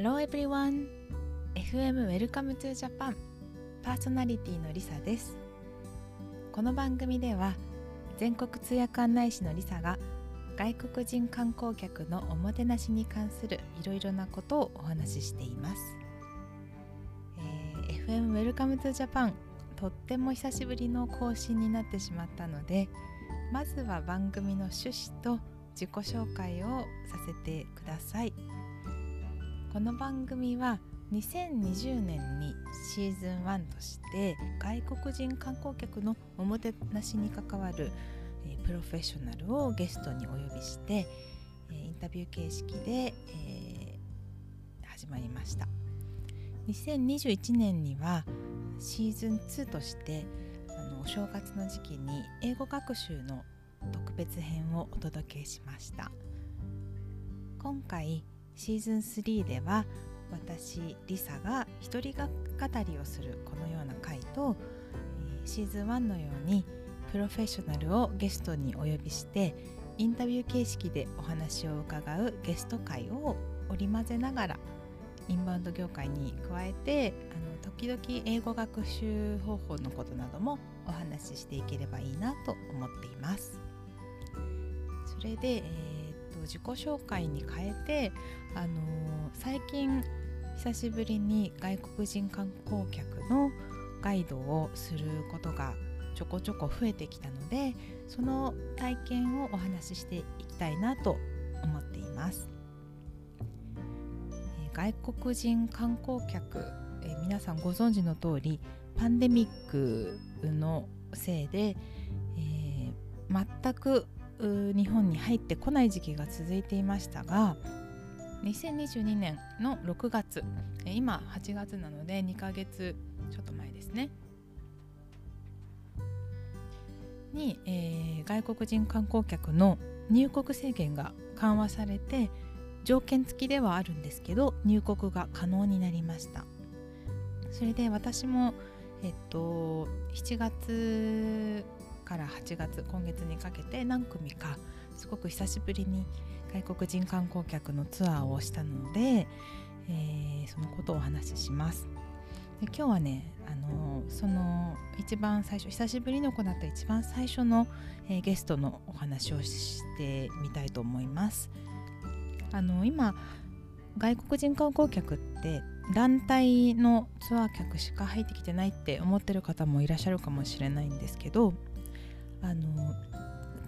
Hello everyone! FM Welcome to Japan. パーソナリティのりさです。この番組では全国通訳案内士のりさが外国人観光客のおもてなしに関するいろいろなことをお話ししています、えー、FM Welcome to Japan. とっても久しぶりの更新になってしまったのでまずは番組の趣旨と自己紹介をさせてください。この番組は2020年にシーズン1として外国人観光客のおもてなしに関わるプロフェッショナルをゲストにお呼びしてインタビュー形式で、え、始まりました。2021年にはシーズン2としてあのお正月の時期に英語学習の特別編をお届けしました。今回シーズン3では私リサが一人語りをするこのような回とシーズン1のようにプロフェッショナルをゲストにお呼びしてインタビュー形式でお話を伺うゲスト会を織り交ぜながらインバウンド業界に加えてあの時々英語学習方法のことなどもお話ししていければいいなと思っています。それで、えー、と自己紹介に変えて、あのー、最近久しぶりに外国人観光客のガイドをすることがちょこちょこ増えてきたのでその体験をお話ししていきたいなと思っています。外国人観光客、え皆さんご存知の通りパンデミックのせいで、えー、全く日本に入ってこない時期が続いていましたが2022年の6月今8月なので2ヶ月ちょっと前ですね。に、えー、外国人観光客の入国制限が緩和されて条件付きではあるんですけど入国が可能になりました。それで私もえっと7月から8月今月にかけて何組かすごく久しぶりに外国人観光客のツアーをしたので、えー、そのことをお話しします。で今日はねあのその一番最初久しぶりの子だった一番最初の、えー、ゲストのお話をしてみたいと思います。あの今外国人観光客って団体のツアー客しか入ってきてないって思ってる方もいらっしゃるかもしれないんですけどあの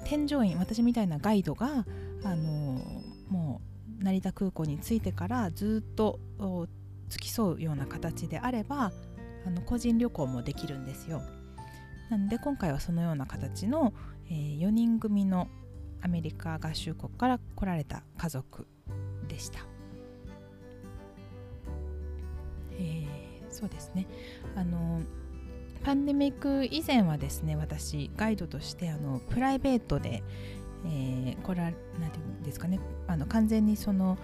添乗員私みたいなガイドがあのもう成田空港に着いてからずっと付き添うような形であればあの個人旅行もできるんですよ。なので今回はそのような形の、えー、4人組のアメリカ合衆国から来られた家族でした。えー、そうですねあのパンデミック以前はですね私ガイドとしてあのプライベートで、えー、これは何て言うんですかねあの完全にその、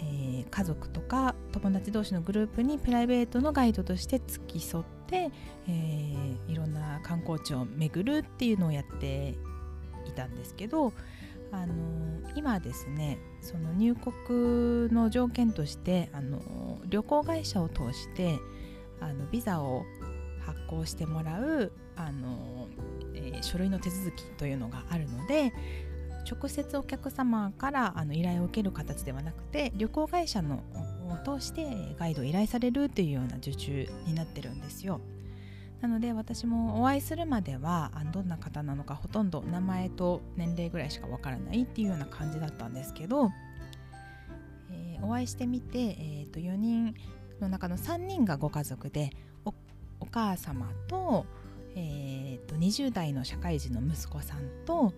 えー、家族とか友達同士のグループにプライベートのガイドとして付き添って、えー、いろんな観光地を巡るっていうのをやっていたんですけどあの今ですねその入国の条件としてあの旅行会社を通してあのビザを発行してもらうあの、えー、書類の手続きというのがあるので直接お客様からあの依頼を受ける形ではなくて旅行会社のを通してガイドを依頼されるというような受注になってるんですよ。なので私もお会いするまではどんな方なのかほとんど名前と年齢ぐらいしかわからないっていうような感じだったんですけど、えー、お会いしてみて、えー、と4人の中の3人がご家族でお母様と,、えーと、20代の社会人の息子さんと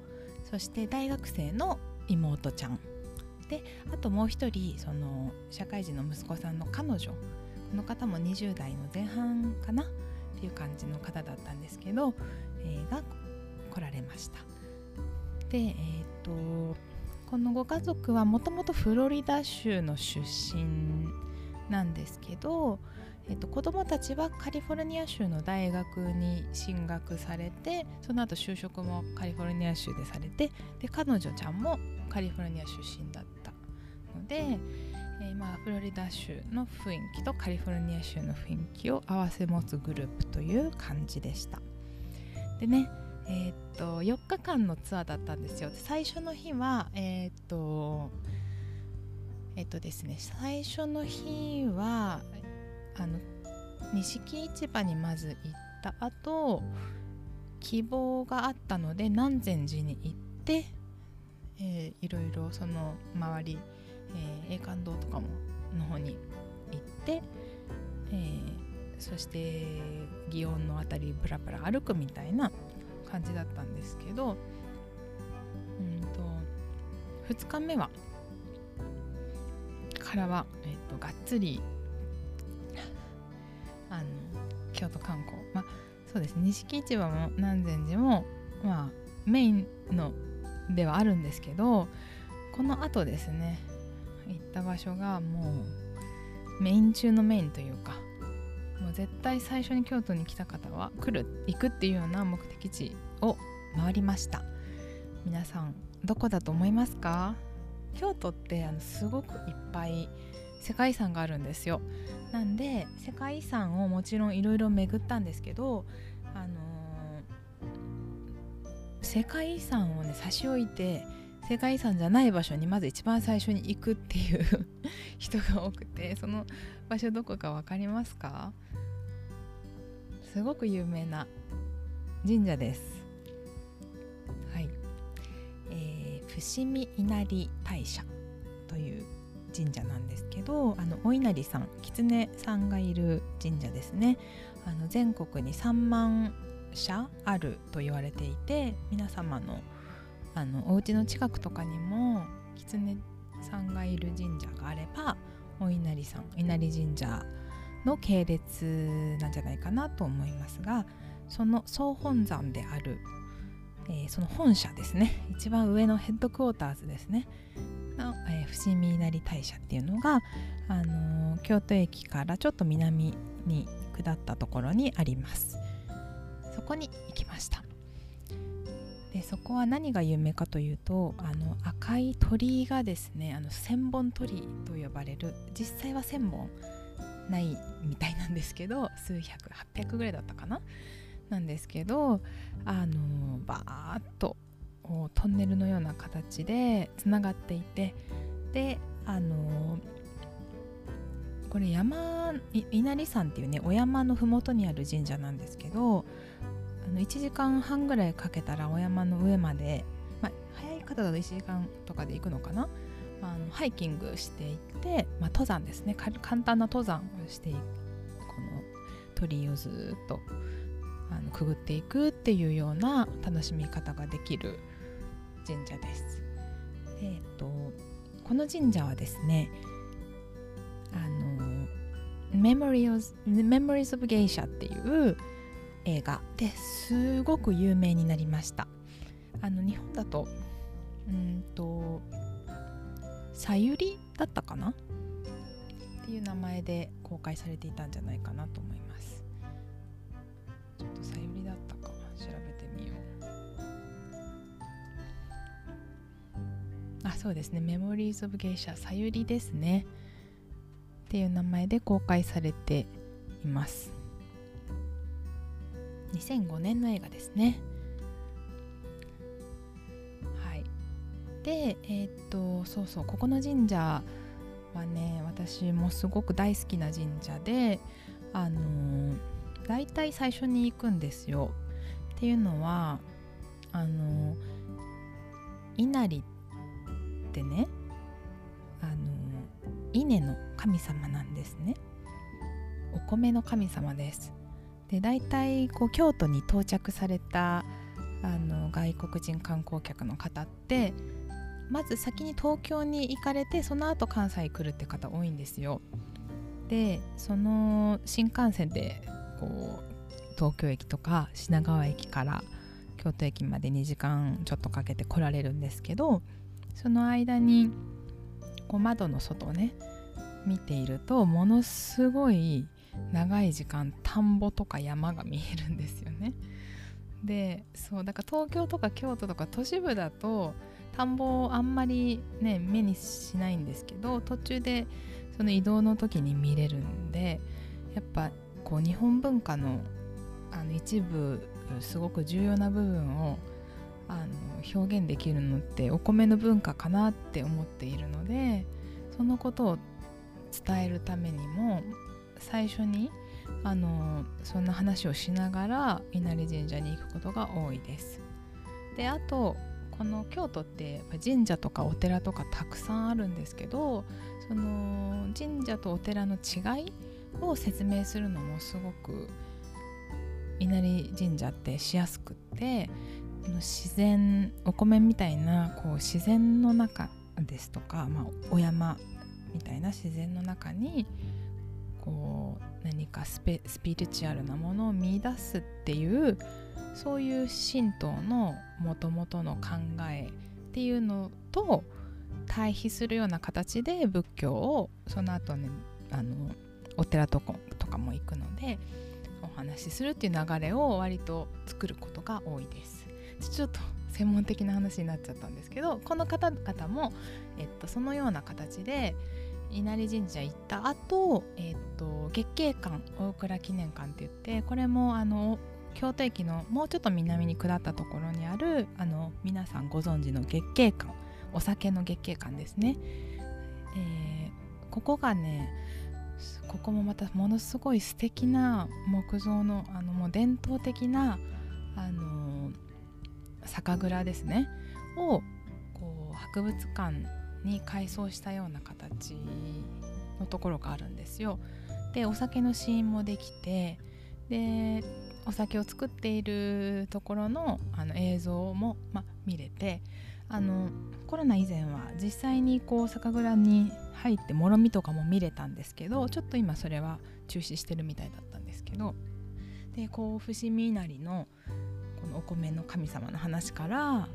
そして大学生の妹ちゃん。であともう一人その社会人の息子さんの彼女。この方も20代の前半かな？っていう感じの方だったんですけど、えー、が来られました。でえっ、ー、とこのご家族はもともとフロリダ州の出身なんですけど、えっと、子どもたちはカリフォルニア州の大学に進学されてその後就職もカリフォルニア州でされてで彼女ちゃんもカリフォルニア出身だったので、えー、まあフロリダ州の雰囲気とカリフォルニア州の雰囲気を合わせ持つグループという感じでした。でねえー、っと4日間のツアーだったんですよ。最初の日はえー、っとえっとですね最初の日はあの錦市場にまず行った後希望があったので南禅寺に行って、えー、いろいろその周り、えー、栄冠堂とかもの方に行って、えー、そして祇園の辺りブラブラ歩くみたいな感じだったんですけどうんと2日目はからは、えーと、がっつり京都観光。まあそうです錦市場も南禅寺もまあメインのではあるんですけどこのあとですね行った場所がもうメイン中のメインというかもう絶対最初に京都に来た方は来る行くっていうような目的地を回りました。皆さんどこだと思いますか？京都ってあのすごくいっぱい世界遺産があるんですよ。なんで世界遺産をもちろんいろいろ巡ったんですけどあのー、世界遺産をね差し置いて世界遺産じゃない場所にまず一番最初に行くっていう 人が多くてその場所どこか分かりますか？すごく有名な神社です。はい。えー、伏見稲荷大社という神社なんですけどあのお稲荷さん。狐さんがいる神社ですね。あの全国に3万社あると言われていて皆様のあのお家の近くとかにも狐さんがいる神社があればお稲荷さん稲荷神社の系列なんじゃないかなと思いますがその総本山である、えー、その本社ですね。一番上のヘッドクォーターズですね。の、えー、伏見稲荷大社っていうのが、あのー、京都駅からちょっと南に下ったところにあります。そこに行きました。でそこは何が有名かというとあの赤い鳥居がですねあの千本鳥居と呼ばれる実際は千本ないみたいなんですけど数百800ぐらいだったかな？なんですけどあのバーッとトンネルのような形でつながっていてであのこれ山稲荷山っていうねお山の麓にある神社なんですけどあの1時間半ぐらいかけたらお山の上まで、まあ、早い方だと1時間とかで行くのかな？まあのハイキングしていって、まあ、登山ですね。簡単な登山をしていく。この鳥居をずっとあのくぐっていくっていうような楽しみ方ができる神社です。えーと、この神社はですねあのメモリーズ・メモリーズ・オブ・ゲイシャっていう映画ですごく有名になりました。あの日本だとうんとさゆりだったかな？っていう名前で公開されていたんじゃないかなと思います。そうですね。メモリーズ・オブ・ゲイシャさゆりですね。っていう名前で公開されています。2005年の映画ですね。はい。でえー、っとそうそう。ここの神社はね私もすごく大好きな神社であのー、大体最初に行くんですよ。っていうのはあのー、稲荷ってねあの、稲の神様なんですねお米の神様ですで大体こう京都に到着されたあの外国人観光客の方ってまず先に東京に行かれてその後関西来るって方多いんですよ。でその新幹線でこう東京駅とか品川駅から京都駅まで2時間ちょっとかけて来られるんですけどその間にこう窓の外をね見ているとものすごい長い時間田んぼとか山が見えるんですよね。でそうだから東京とか京都とか都市部だと田んぼをあんまりね目にしないんですけど途中でその移動の時に見れるんでやっぱこう日本文化のあの一部すごく重要な部分をあの表現できるのってお米の文化かなって思っているのでそのことを伝えるためにも最初にあのそんな話をしながら稲荷神社に行くことが多いです。であとこの京都ってっ神社とかお寺とかたくさんあるんですけどその神社とお寺の違いを説明するのもすごく稲荷神社ってしやすくって自然お米みたいなこう自然の中ですとか、まあ、お山みたいな自然の中にこう何かスピリチュアルなものを見出すっていうそういう神道のもともとの考えっていうのと対比するような形で仏教をその後ねあのお寺とかも行くのでお話しするっていう流れを割と作ることが多いです。ちょっと専門的な話になっちゃったんですけどこの方々も、えっと、そのような形で稲荷神社行った後、えっと月桂館大倉記念館って言ってこれもあの京都駅のもうちょっと南に下ったところにあるあの皆さんご存知の月桂館お酒の月桂館ですね、えー、ここがねここもまたものすごい素敵な木造のあのもう伝統的なあの酒蔵ですねをこう博物館に改装したような形のところがあるんですよ。でお酒の試飲もできてでお酒を作っているところのあの映像も、ま、見れてあのコロナ以前は実際にこう酒蔵に入ってもろみとかも見れたんですけどちょっと今それは中止してるみたいだったんですけどでこう伏見稲荷ののお米の神様の話から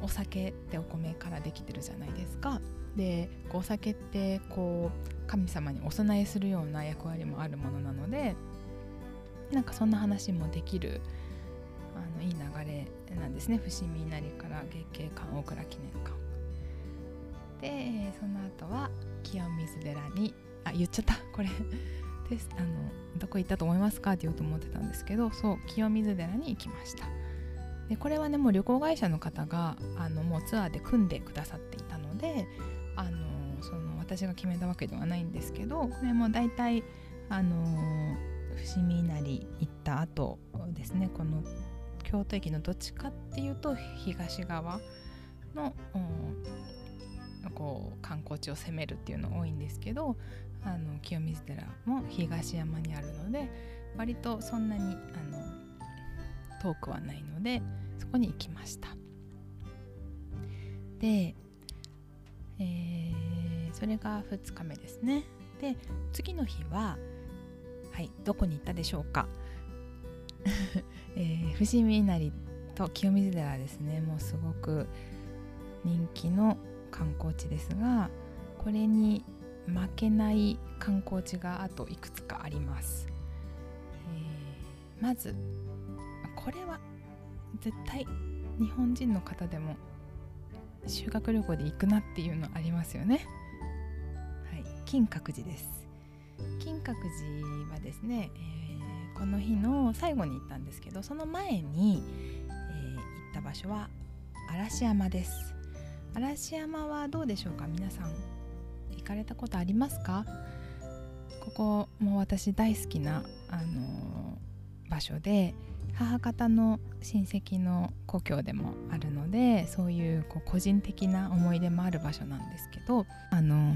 お酒ってお米からできてるじゃないですか。でお酒ってこう神様にお供えするような役割もあるものなのでなんかそんな話もできるあのいい流れなんですね。伏見稲荷から月経館大倉記念館。でその後は清水寺にあ言っちゃった。これ。です。あのどこ行ったと思いますかって言おうと思ってたんですけどそう清水寺に行きました。でこれはねもう旅行会社の方があのもうツアーで組んでくださっていたのであのその私が決めたわけではないんですけどこれも大体あの伏見稲荷行った後ですね。この京都駅のどっちかっていうと東側のこう観光地を攻めるっていうの多いんですけどあの清水寺も東山にあるので割とそんなにあの遠くはないのでそこに行きました。で、えー、それが2日目ですね。で次の日ははいどこに行ったでしょうか、えー、伏見稲荷と清水寺ですね。もうすごく人気の観光地ですがこれに負けない観光地があといくつかあります、えー、まずこれは絶対日本人の方でも修学旅行で行くなっていうのありますよね。はい金閣寺です。金閣寺はですね、えー、この日の最後に行ったんですけどその前に、えー、行った場所は嵐山です。嵐山はどうでしょうか？皆さん。行かれたことありますか？ここも私大好きな、あのー、場所で母方の親戚の故郷でもあるのでそういうこう個人的な思い出もある場所なんですけどあの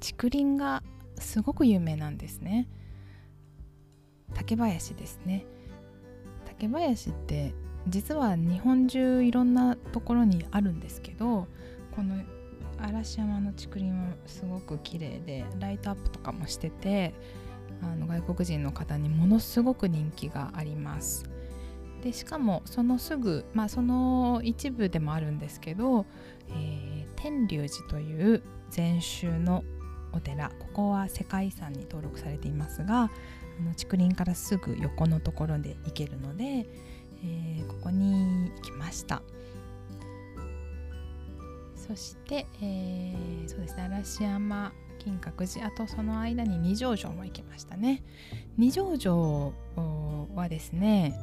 竹林がすごく有名なんですね。竹林ですね。竹林って実は日本中いろんなところにあるんですけどこの嵐山の竹林はすごく綺麗でライトアップとかもしててあの外国人の方にものすごく人気があります。でしかもそのすぐ、まあ、その一部でもあるんですけど、えー、天龍寺という禅宗のお寺ここは世界遺産に登録されていますがあの竹林からすぐ横のところで行けるので、えー、ここに行きました。そして、えー、そうですね嵐山金閣寺あとその間に二条城も行きましたね。二条城はですね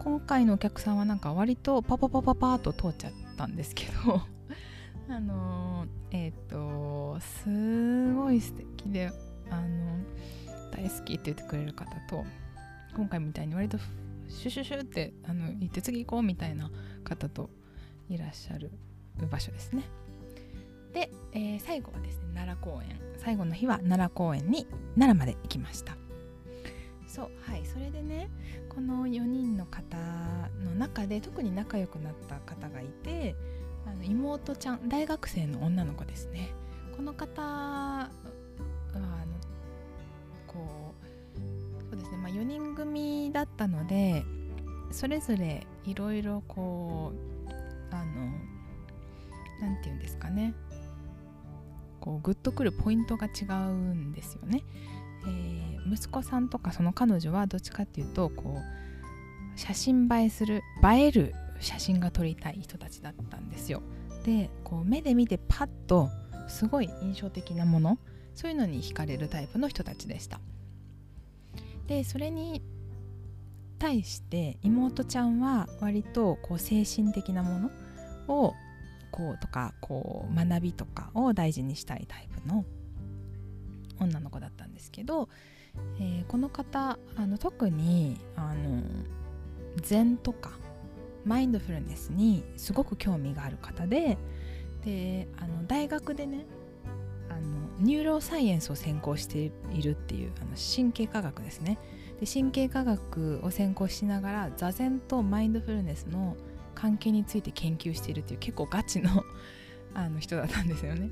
今回のお客さんはなんか割とパパパパパーと通っちゃったんですけど あのえっ、ー、とすごい素敵であの大好きって言ってくれる方と今回みたいに割とシュシュシュってあの行って次行こうみたいな方といらっしゃる場所ですね。で、えー、最後はですね奈良公園。最後の日は奈良公園に奈良まで行きました。そうはいそれでねこの4人の方の中で特に仲良くなった方がいてあの妹ちゃん大学生の女の子ですね。この方はあのこうそうですね、まあ、4人組だったのでそれぞれいろいろこうあの何て言うんですかねこうグッとくるポイントが違うんですよね。えー、息子さんとかその彼女はどっちかっていうとこう写真映えする映える写真が撮りたい人たちだったんですよ。でこう目で見てパッとすごい印象的なものそういうのに惹かれるタイプの人たちでした。でそれに対して妹ちゃんは割とこう精神的なものをこうとかこう学びとかを大事にしたいタイプの女の子だったんですけど、えー、この方あの特にあの禅とかマインドフルネスにすごく興味がある方でであの大学でねあのニューロサイエンスを専攻しているっていうあの神経科学ですね。で神経科学を専攻しながら座禅とマインドフルネスの関係について研究しているっていう結構ガチの あの人だったんですよね。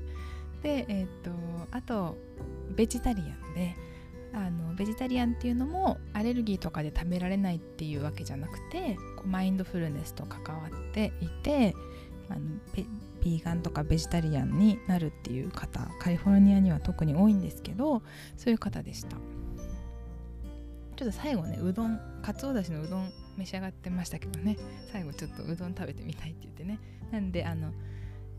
で、えー、っとあとベジタリアンであのベジタリアンっていうのもアレルギーとかで食べられないっていうわけじゃなくてこうマインドフルネスと関わっていてあのビーガンとかベジタリアンになるっていう方カリフォルニアには特に多いんですけどそういう方でしたちょっと最後ねうどんかつおだしのうどん召し上がってましたけどね。最後ちょっとうどん食べてみたいって言ってね。なんであの、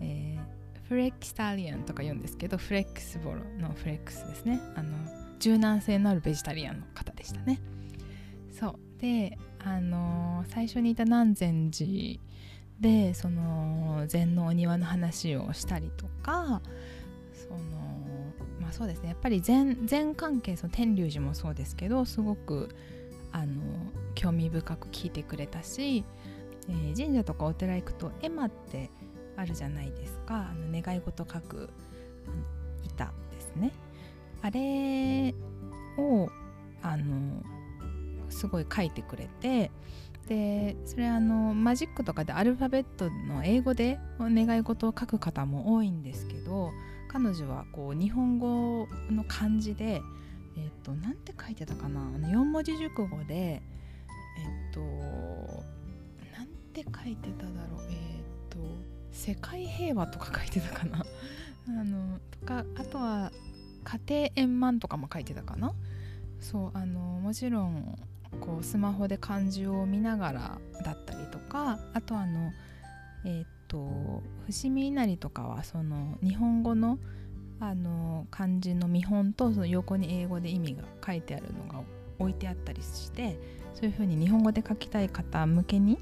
えー、フレックスタリアンとか言うんですけどフレックスボロのフレックスですね。あの柔軟性のあるベジタリアンの方でしたね。そう。であのー、最初にいた南禅寺でその禅のお庭の話をしたりとかそのまあそうですね。やっぱり禅禅関係その天龍寺もそうですけどすごくあの興味深く聞いてくれたし、えー、神社とかお寺行くと絵馬ってあるじゃないですか。あの願い事書く板ですね。あれをあのすごい書いてくれてでそれあのマジックとかでアルファベットの英語で願い事を書く方も多いんですけど彼女はこう日本語の漢字でえっ、となんて書いてたかな？あの4文字熟語でえっ、となんて書いてただろう？えっ、と世界平和とか書いてたかな？あのとかあとは家庭円満とかも書いてたかな？そうあのもちろんこうスマホで漢字を見ながらだったりとかあとあのえっ、と伏見稲荷とかはその日本語のあの漢字の見本とその横に英語で意味が書いてあるのが置いてあったりしてそういうふうに日本語で書きたい方向けに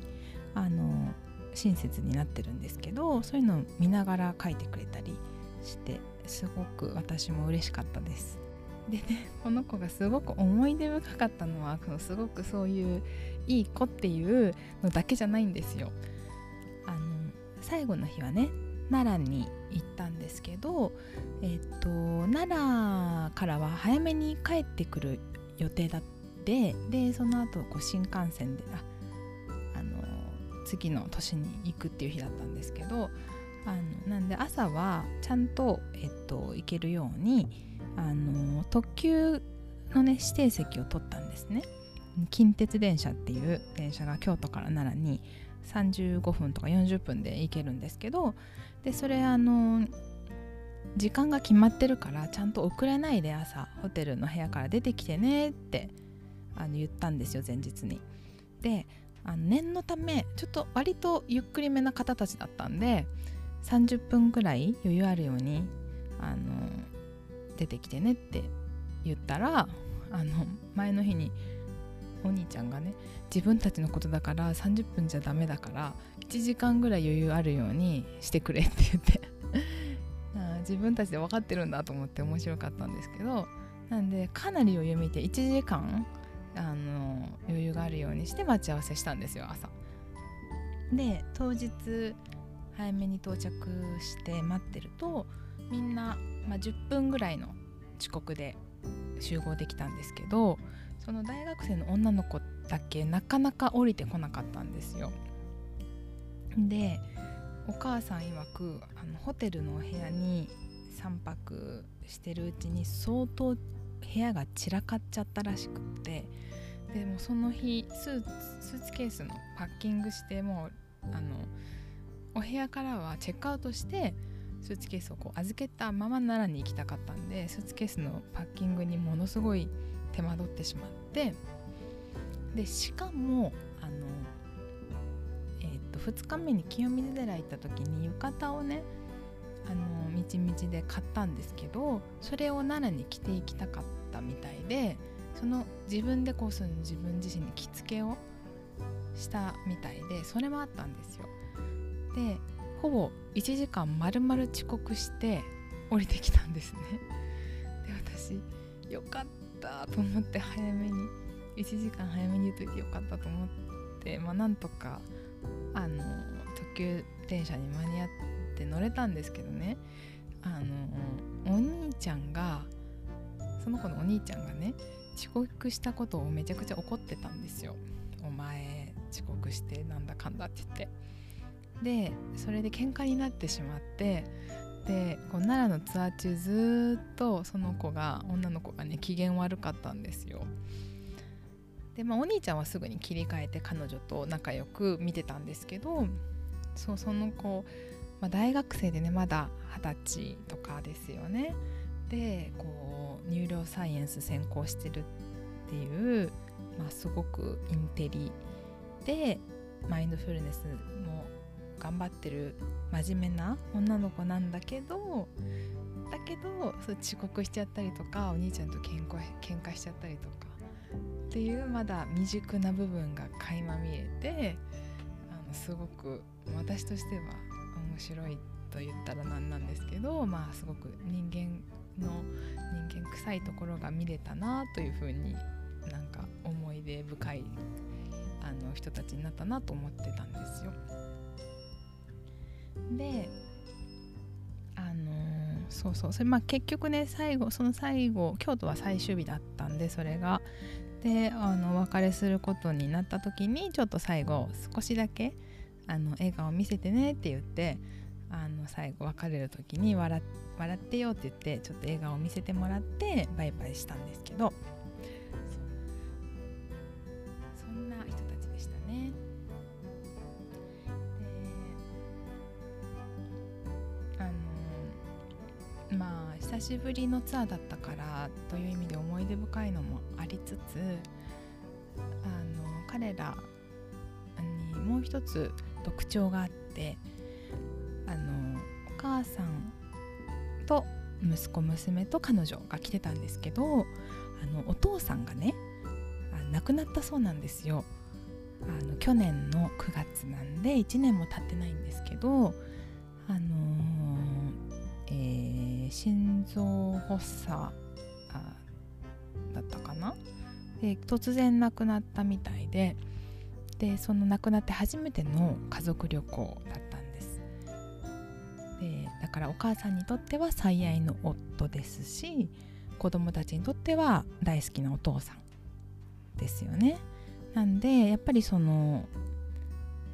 あの親切になってるんですけどそういうのを見ながら書いてくれたりしてすごく私も嬉しかったです。でねこの子がすごく思い出深かったのはすごくそういういい子っていうのだけじゃないんですよ。あの最後の日はね奈良に行ったんですけど、えっと奈良からは早めに帰ってくる予定だってでその後こう新幹線であの次の年に行くっていう日だったんですけどあのなんで朝はちゃんと、えっと、行けるようにあの特急のね指定席を取ったんですね。近鉄電車っていう電車が京都から奈良に35分とか40分で行けるんですけどでそれあの時間が決まってるからちゃんと遅れないで朝ホテルの部屋から出てきてねってあの言ったんですよ前日に。であの念のためちょっと割とゆっくりめな方たちだったんで30分ぐらい余裕あるようにあの出てきてねって言ったらあの前の日にお兄ちゃんがね自分たちのことだから30分じゃダメだから1時間ぐらい余裕あるようにしてくれって言って 自分たちで分かってるんだと思って面白かったんですけどなんでかなり余裕見て1時間あの余裕があるようにして待ち合わせしたんですよ朝。で当日早めに到着して待ってるとみんな、まあ、10分ぐらいの遅刻で集合できたんですけどその大学生の女の子だけなかなか降りてこなかったんですよ。でお母さん曰くあのホテルのお部屋に3泊してるうちに相当部屋が散らかっちゃったらしくってでもその日スーツケースのパッキングしてもうあのお部屋からはチェックアウトしてスーツケースをこう預けたまま奈良に行きたかったんでスーツケースのパッキングにものすごい手間取ってしまってでしかもあの、えー、と2日目に清水寺行った時に浴衣をねあのみちみちで買ったんですけどそれを奈良に着ていきたかったみたいでその自分でこうする自分自身に着付けをしたみたいでそれもあったんですよ。でほぼ1時間丸々遅刻して降りてきたんですね。で私よかったと思って早めに1時間早めに言うといてよかったと思ってまあなんとかあの特急電車に間に合って乗れたんですけどねあのお兄ちゃんがその子のお兄ちゃんがね遅刻したことをめちゃくちゃ怒ってたんですよ。お前遅刻してなんだかんだって言って。でそれで喧嘩になってしまってでこう奈良のツアー中ずっとその子が女の子がね機嫌悪かったんですよ。でまあお兄ちゃんはすぐに切り替えて彼女と仲良く見てたんですけどそうその子、まあ、大学生でねまだ二十歳とかですよね。でこう入寮サイエンス専攻してるっていう、まあ、すごくインテリでマインドフルネスも頑張ってる真面目な女の子なんだけどだけどそう遅刻しちゃったりとかお兄ちゃんと喧嘩喧嘩しちゃったりとかっていうまだ未熟な部分が垣間見えてあのすごく私としては面白いと言ったらなんなんですけどまあすごく人間の人間臭いところが見れたなというふうになんか思い出深いあの人たちになったなと思ってたんですよ。であの、そうそうそれまあ結局ね最後その最後京都は最終日だったんでそれが。であのお別れすることになった時にちょっと最後少しだけあの笑顔見せてねって言ってあの最後別れる時に笑笑ってよって言ってちょっと笑顔見せてもらってバイバイしたんですけど。しぶりのツアーだったからという意味で思い出深いのもありつつあの彼らにもう一つ特徴があってあのお母さんと息子娘と彼女が来てたんですけどあのお父さんがね亡くなったそうなんですよ。あの去年の9月なんで1年も経ってないんですけどあのー、えー、心臓発作だったかな？で突然亡くなったみたいででその亡くなって初めての家族旅行だったんです。でだからお母さんにとっては最愛の夫ですし子供たちにとっては大好きなお父さんですよね。なんでやっぱりその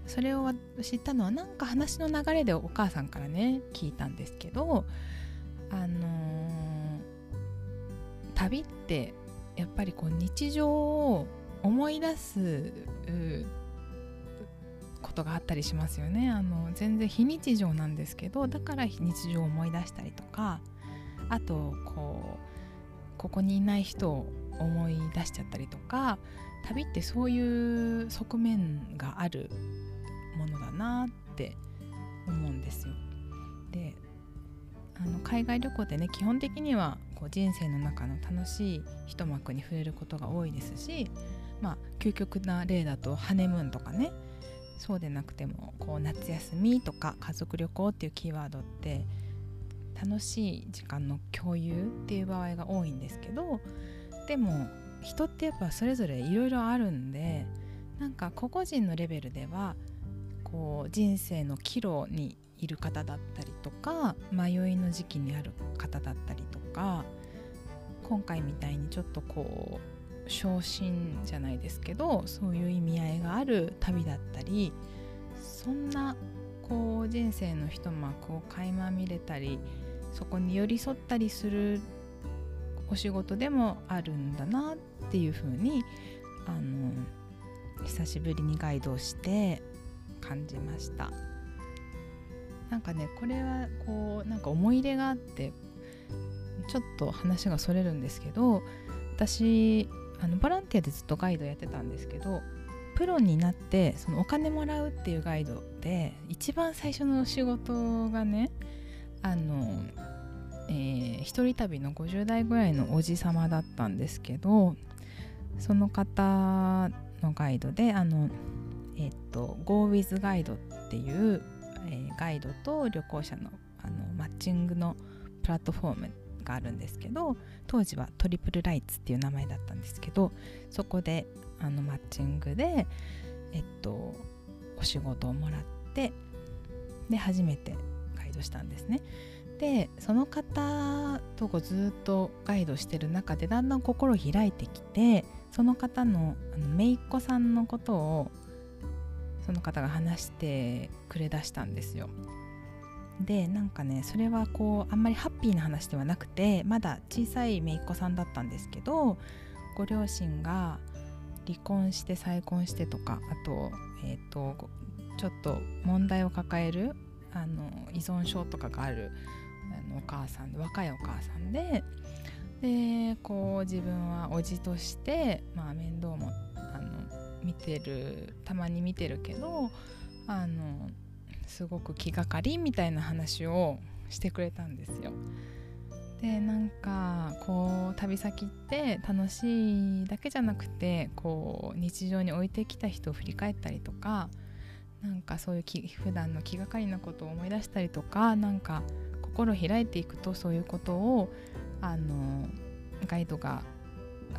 それを知ったのはなんか話の流れでお母さんからね聞いたんですけどあの、旅ってやっぱりこう日常を思い出すことがあったりしますよねあの全然非日常なんですけどだから日常を思い出したりとかあとこうここにいない人を思い出しちゃったりとか旅ってそういう側面があるものだなって思うんですよ。であの海外旅行ってね基本的にはこう人生の中の楽しい一幕に触れることが多いですしまあ究極な例だとハネムーンとかねそうでなくてもこう夏休みとか家族旅行っていうキーワードって楽しい時間の共有っていう場合が多いんですけどでも人ってやっぱそれぞれいろいろあるんでなんか個々人のレベルではこう人生の岐路にいる方だったりとか迷いの時期にある方だったりとか今回みたいにちょっとこう昇進じゃないですけどそういう意味合いがある旅だったりそんなこう人生の一幕を垣間見れたりそこに寄り添ったりするお仕事でもあるんだなっていうふうにあの久しぶりにガイドをして感じました。なんかねこれはこうなんか思い入れがあってちょっと話がそれるんですけど私あのボランティアでずっとガイドやってたんですけどプロになってそのお金もらうっていうガイドで一番最初の仕事がねあの、えー、一人旅の50代ぐらいのおじさまだったんですけどその方のガイドであのえっ、と GoWith ガイドっていう、えー、ガイドと旅行者のあのマッチングのプラットフォームがあるんですけど当時はトリプルライツっていう名前だったんですけどそこであのマッチングでえっとお仕事をもらってで初めてガイドしたんですね。でその方とこずっとガイドしてる中でだんだん心開いてきてその方のあの姪っ子さんのことをその方が話してくれだしたんですよ。でなんかねそれはこうあんまりハッピーな話ではなくてまだ小さい姪っ子さんだったんですけどご両親が離婚して再婚してとかあと,、えーと、ちょっと問題を抱えるあの依存症とかがあるあのお母さん若いお母さんででこう自分は叔父として、まあ、面倒もあの見てるたまに見てるけどあのすごく気がかりみたいな話をしてくれたんですよ。でなんかこう旅先って楽しいだけじゃなくてこう日常に置いてきた人を振り返ったりとかなんかそういうき普段の気がかりなことを思い出したりとかなんか心開いていくとそういうことをあのガイドが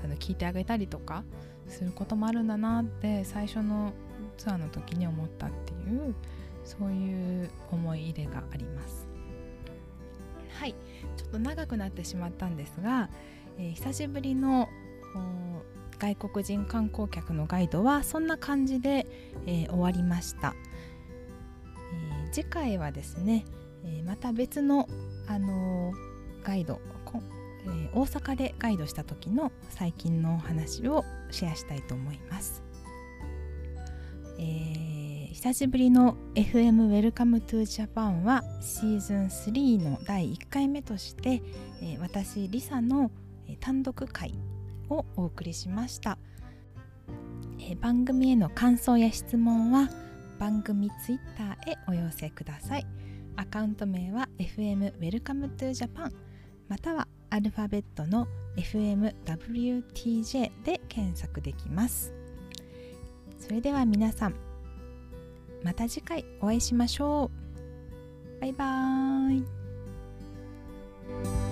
あの聞いてあげたりとかすることもあるんだなって最初のツアーの時に思ったっていうそういう思い入れがあります。はい。ちょっと長くなってしまったんですが、えー、久しぶりの外国人観光客のガイドはそんな感じで、えー、終わりました、えー、次回はですね、えまた別の、あのガイド、え大阪でガイドした時の最近のお話をシェアしたいと思います、えー久しぶりの FM Welcome to Japan はシーズン3の第1回目として、えー、私リサの、単独会をお送りしました、えー、番組への感想や質問は番組 Twitter へお寄せください。アカウント名は FM Welcome to Japan またはアルファベットの FMWTJ で検索できます。それでは皆さんまた次回お会いしましょう。バイバーイ。